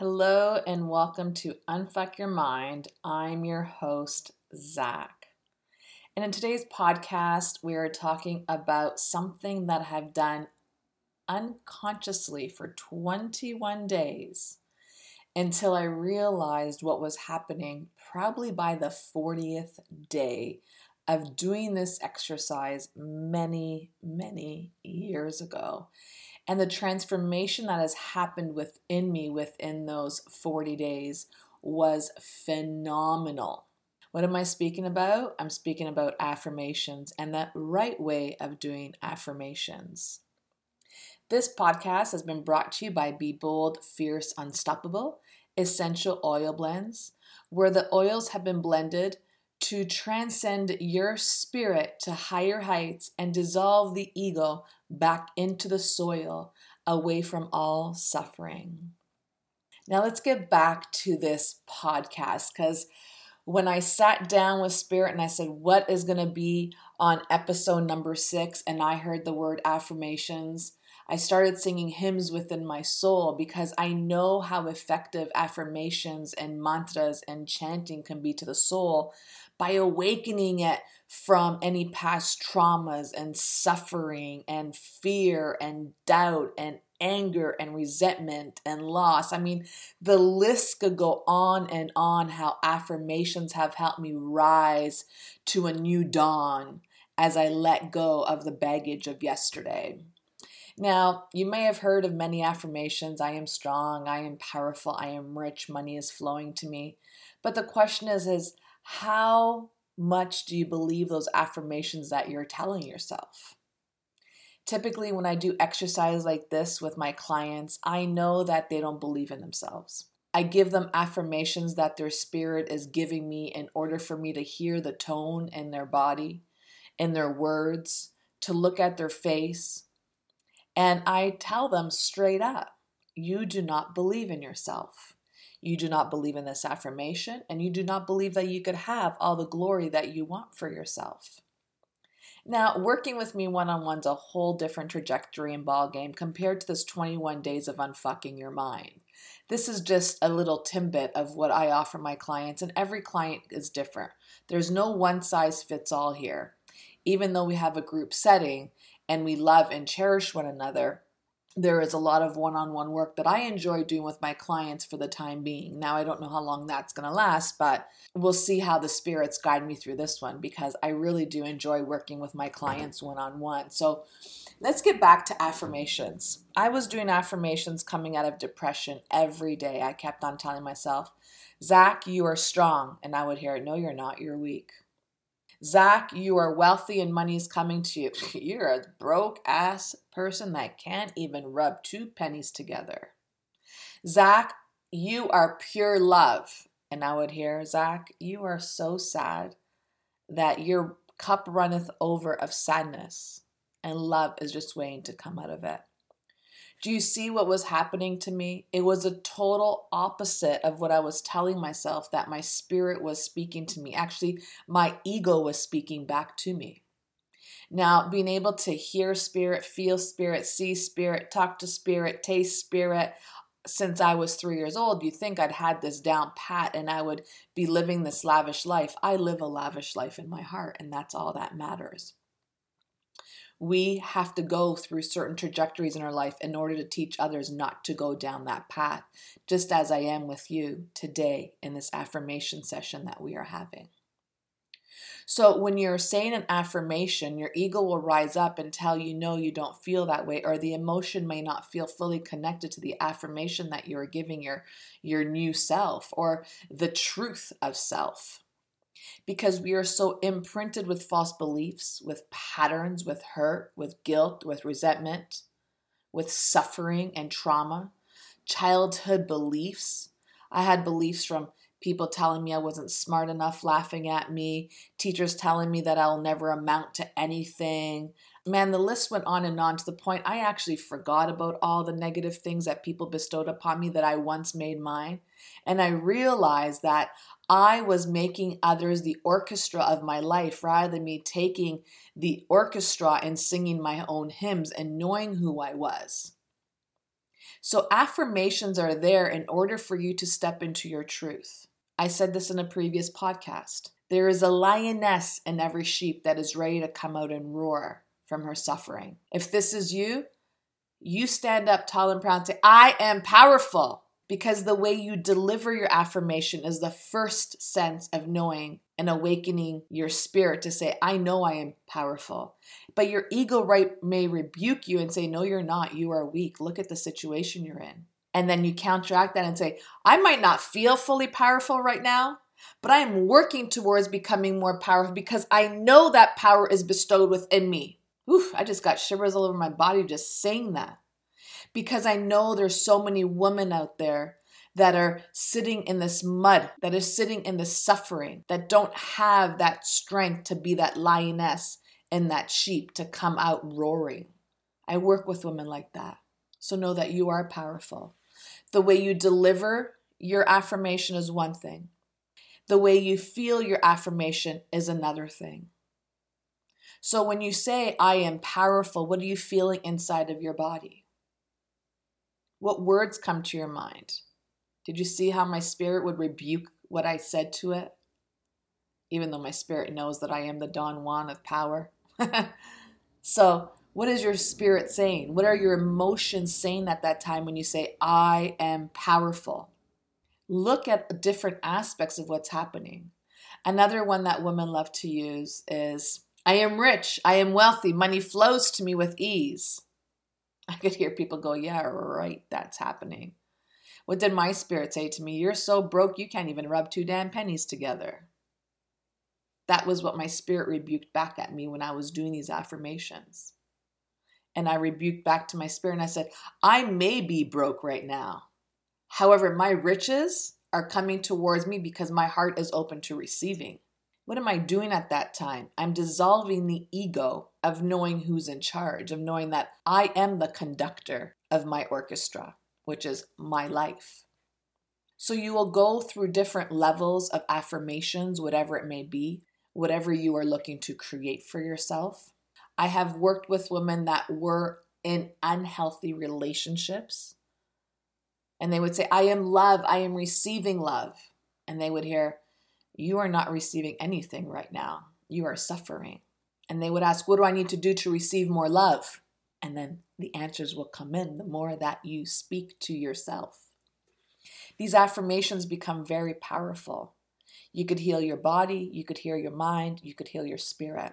Hello and welcome to Unfuck Your Mind. I'm your host, Zach. And in today's podcast, we are talking about something that I've done unconsciously for 21 days until I realized what was happening probably by the 40th day of doing this exercise many, many years ago and the transformation that has happened within me within those 40 days was phenomenal. What am I speaking about? I'm speaking about affirmations and the right way of doing affirmations. This podcast has been brought to you by Be Bold, Fierce, Unstoppable Essential Oil Blends, where the oils have been blended to transcend your spirit to higher heights and dissolve the ego back into the soil, away from all suffering. Now, let's get back to this podcast because when I sat down with Spirit and I said, What is going to be on episode number six? and I heard the word affirmations, I started singing hymns within my soul because I know how effective affirmations and mantras and chanting can be to the soul by awakening it from any past traumas and suffering and fear and doubt and anger and resentment and loss. I mean, the list could go on and on how affirmations have helped me rise to a new dawn as I let go of the baggage of yesterday. Now, you may have heard of many affirmations I am strong, I am powerful, I am rich, money is flowing to me. But the question is is how much do you believe those affirmations that you're telling yourself? Typically, when I do exercise like this with my clients, I know that they don't believe in themselves. I give them affirmations that their spirit is giving me in order for me to hear the tone in their body, in their words, to look at their face, and I tell them straight up you do not believe in yourself. You do not believe in this affirmation, and you do not believe that you could have all the glory that you want for yourself. Now, working with me one on one's a whole different trajectory and ballgame compared to this 21 days of unfucking your mind. This is just a little tidbit of what I offer my clients, and every client is different. There's no one size fits all here. Even though we have a group setting, and we love and cherish one another, there is a lot of one on one work that I enjoy doing with my clients for the time being. Now, I don't know how long that's going to last, but we'll see how the spirits guide me through this one because I really do enjoy working with my clients one on one. So, let's get back to affirmations. I was doing affirmations coming out of depression every day. I kept on telling myself, Zach, you are strong. And I would hear, it, No, you're not, you're weak. Zach, you are wealthy and money is coming to you. You're a broke ass person that can't even rub two pennies together. Zach, you are pure love. And I would hear, Zach, you are so sad that your cup runneth over of sadness, and love is just waiting to come out of it. Do you see what was happening to me? It was a total opposite of what I was telling myself that my spirit was speaking to me. Actually, my ego was speaking back to me. Now, being able to hear spirit, feel spirit, see spirit, talk to spirit, taste spirit, since I was three years old, you'd think I'd had this down pat and I would be living this lavish life. I live a lavish life in my heart, and that's all that matters we have to go through certain trajectories in our life in order to teach others not to go down that path, just as I am with you today in this affirmation session that we are having. So, when you're saying an affirmation, your ego will rise up and tell you, no, you don't feel that way, or the emotion may not feel fully connected to the affirmation that you're giving your, your new self or the truth of self because we are so imprinted with false beliefs, with patterns, with hurt, with guilt, with resentment, with suffering and trauma, childhood beliefs. I had beliefs from people telling me I wasn't smart enough, laughing at me, teachers telling me that I'll never amount to anything. Man, the list went on and on to the point I actually forgot about all the negative things that people bestowed upon me that I once made mine. And I realized that I was making others the orchestra of my life rather than me taking the orchestra and singing my own hymns and knowing who I was. So, affirmations are there in order for you to step into your truth. I said this in a previous podcast. There is a lioness in every sheep that is ready to come out and roar from her suffering. If this is you, you stand up tall and proud and say, I am powerful. Because the way you deliver your affirmation is the first sense of knowing and awakening your spirit to say, I know I am powerful. But your ego right may rebuke you and say, No, you're not. You are weak. Look at the situation you're in. And then you counteract that and say, I might not feel fully powerful right now, but I am working towards becoming more powerful because I know that power is bestowed within me. Oof, I just got shivers all over my body just saying that because I know there's so many women out there that are sitting in this mud, that are sitting in this suffering, that don't have that strength to be that lioness and that sheep to come out roaring. I work with women like that. So know that you are powerful. The way you deliver your affirmation is one thing, the way you feel your affirmation is another thing. So when you say, I am powerful, what are you feeling inside of your body? What words come to your mind? Did you see how my spirit would rebuke what I said to it? Even though my spirit knows that I am the Don Juan of power. so, what is your spirit saying? What are your emotions saying at that time when you say, I am powerful? Look at different aspects of what's happening. Another one that women love to use is, I am rich, I am wealthy, money flows to me with ease. I could hear people go, Yeah, right, that's happening. What did my spirit say to me? You're so broke you can't even rub two damn pennies together. That was what my spirit rebuked back at me when I was doing these affirmations. And I rebuked back to my spirit and I said, I may be broke right now. However, my riches are coming towards me because my heart is open to receiving. What am I doing at that time? I'm dissolving the ego of knowing who's in charge, of knowing that I am the conductor of my orchestra, which is my life. So you will go through different levels of affirmations, whatever it may be, whatever you are looking to create for yourself. I have worked with women that were in unhealthy relationships. And they would say, I am love, I am receiving love. And they would hear, you are not receiving anything right now. You are suffering. And they would ask, What do I need to do to receive more love? And then the answers will come in the more that you speak to yourself. These affirmations become very powerful. You could heal your body, you could heal your mind, you could heal your spirit.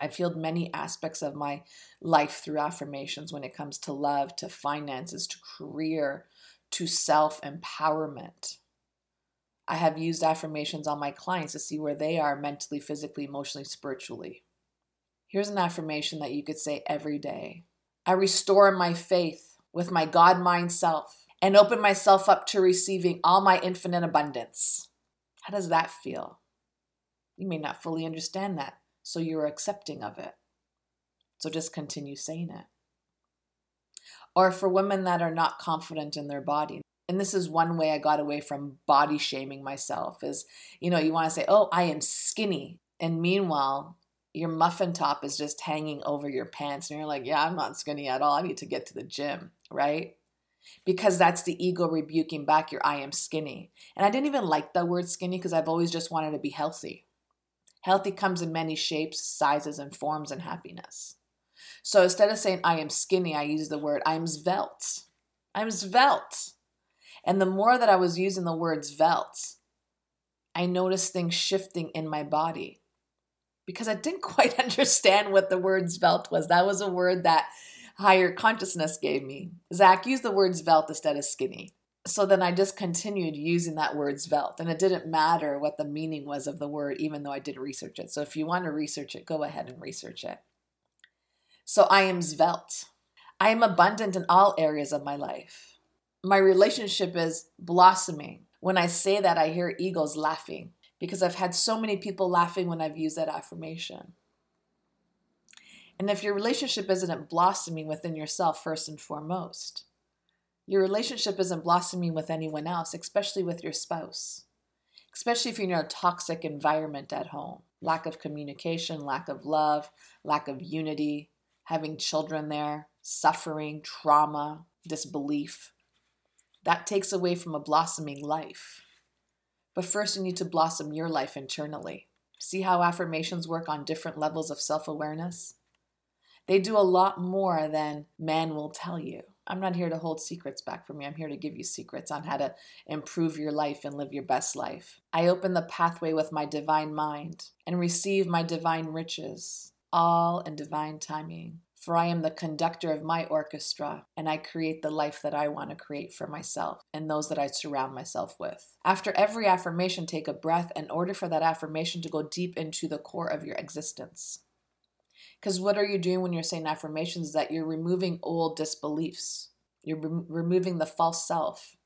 I've healed many aspects of my life through affirmations when it comes to love, to finances, to career, to self empowerment. I have used affirmations on my clients to see where they are mentally, physically, emotionally, spiritually. Here's an affirmation that you could say every day I restore my faith with my God mind self and open myself up to receiving all my infinite abundance. How does that feel? You may not fully understand that, so you're accepting of it. So just continue saying it. Or for women that are not confident in their body, and this is one way I got away from body shaming myself is, you know, you want to say, oh, I am skinny. And meanwhile, your muffin top is just hanging over your pants. And you're like, yeah, I'm not skinny at all. I need to get to the gym, right? Because that's the ego rebuking back your I am skinny. And I didn't even like the word skinny because I've always just wanted to be healthy. Healthy comes in many shapes, sizes, and forms and happiness. So instead of saying I am skinny, I use the word I'm svelte. I'm svelte. And the more that I was using the word svelte, I noticed things shifting in my body because I didn't quite understand what the word svelte was. That was a word that higher consciousness gave me. Zach used the word svelte instead of skinny. So then I just continued using that word svelte, and it didn't matter what the meaning was of the word, even though I did research it. So if you want to research it, go ahead and research it. So I am svelte. I am abundant in all areas of my life my relationship is blossoming. When I say that, I hear eagles laughing because I've had so many people laughing when I've used that affirmation. And if your relationship isn't blossoming within yourself, first and foremost, your relationship isn't blossoming with anyone else, especially with your spouse, especially if you're in a toxic environment at home lack of communication, lack of love, lack of unity, having children there, suffering, trauma, disbelief That takes away from a blossoming life. But first, you need to blossom your life internally. See how affirmations work on different levels of self awareness? They do a lot more than man will tell you. I'm not here to hold secrets back from you. I'm here to give you secrets on how to improve your life and live your best life. I open the pathway with my divine mind and receive my divine riches, all in divine timing. For I am the conductor of my orchestra, and I create the life that I want to create for myself and those that I surround myself with. After every affirmation, take a breath in order for that affirmation to go deep into the core of your existence. Because what are you doing when you're saying affirmations? Is That you're removing old disbeliefs, you're re- removing the false self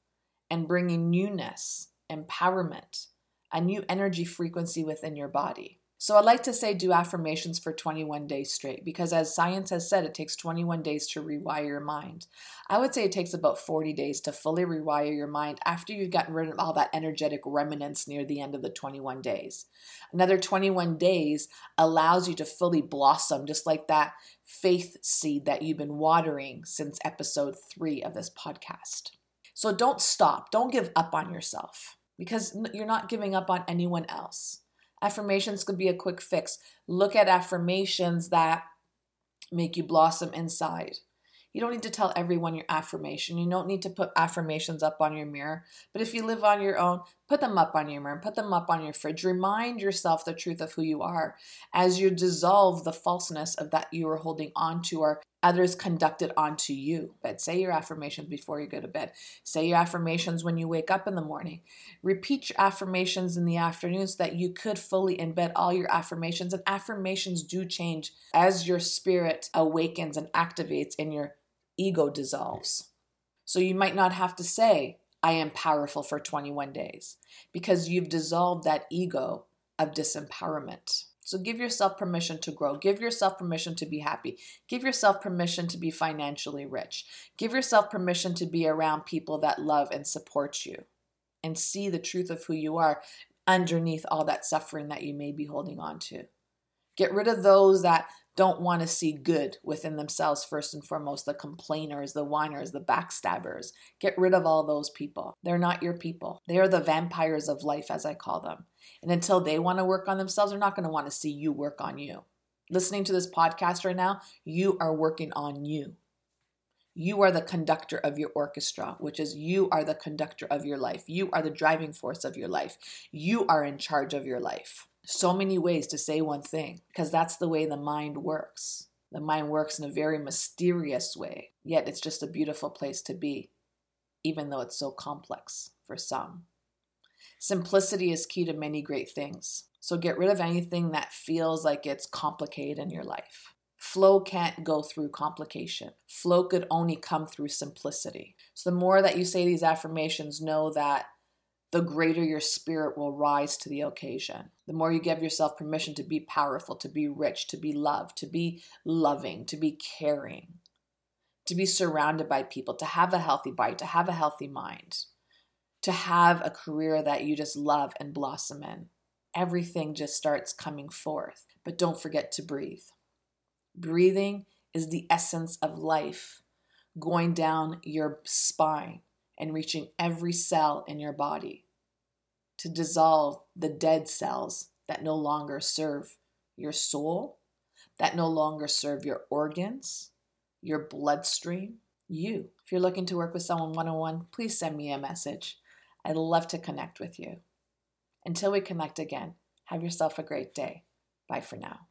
and bringing newness, empowerment, a new energy frequency within your body. So I like to say do affirmations for 21 days straight because as science has said it takes 21 days to rewire your mind. I would say it takes about 40 days to fully rewire your mind after you've gotten rid of all that energetic remnants near the end of the 21 days. Another 21 days allows you to fully blossom just like that faith seed that you've been watering since episode 3 of this podcast. So don't stop. Don't give up on yourself because you're not giving up on anyone else. Affirmations could be a quick fix. Look at affirmations that make you blossom inside. You don't need to tell everyone your affirmation. You don't need to put affirmations up on your mirror. But if you live on your own, put them up on your mirror, put them up on your fridge. Remind yourself the truth of who you are as you dissolve the falseness of that you are holding on to or others conducted onto you. But say your affirmations before you go to bed. Say your affirmations when you wake up in the morning. Repeat your affirmations in the afternoon so that you could fully embed all your affirmations. And affirmations do change as your spirit awakens and activates and your ego dissolves. So you might not have to say, I am powerful for 21 days because you've dissolved that ego of disempowerment. So give yourself permission to grow. Give yourself permission to be happy. Give yourself permission to be financially rich. Give yourself permission to be around people that love and support you and see the truth of who you are underneath all that suffering that you may be holding on to. Get rid of those that don't want to see good within themselves, first and foremost, the complainers, the whiners, the backstabbers. Get rid of all those people. They're not your people. They are the vampires of life, as I call them. And until they want to work on themselves, they're not going to want to see you work on you. Listening to this podcast right now, you are working on you. You are the conductor of your orchestra, which is you are the conductor of your life. You are the driving force of your life. You are in charge of your life. So many ways to say one thing because that's the way the mind works. The mind works in a very mysterious way, yet it's just a beautiful place to be, even though it's so complex for some. Simplicity is key to many great things. So get rid of anything that feels like it's complicated in your life. Flow can't go through complication. Flow could only come through simplicity. So the more that you say these affirmations, know that the greater your spirit will rise to the occasion. The more you give yourself permission to be powerful, to be rich, to be loved, to be loving, to be caring, to be surrounded by people, to have a healthy body, to have a healthy mind to have a career that you just love and blossom in. Everything just starts coming forth. But don't forget to breathe. Breathing is the essence of life, going down your spine and reaching every cell in your body to dissolve the dead cells that no longer serve your soul, that no longer serve your organs, your bloodstream, you. If you're looking to work with someone one on one, please send me a message. I'd love to connect with you. Until we connect again, have yourself a great day. Bye for now.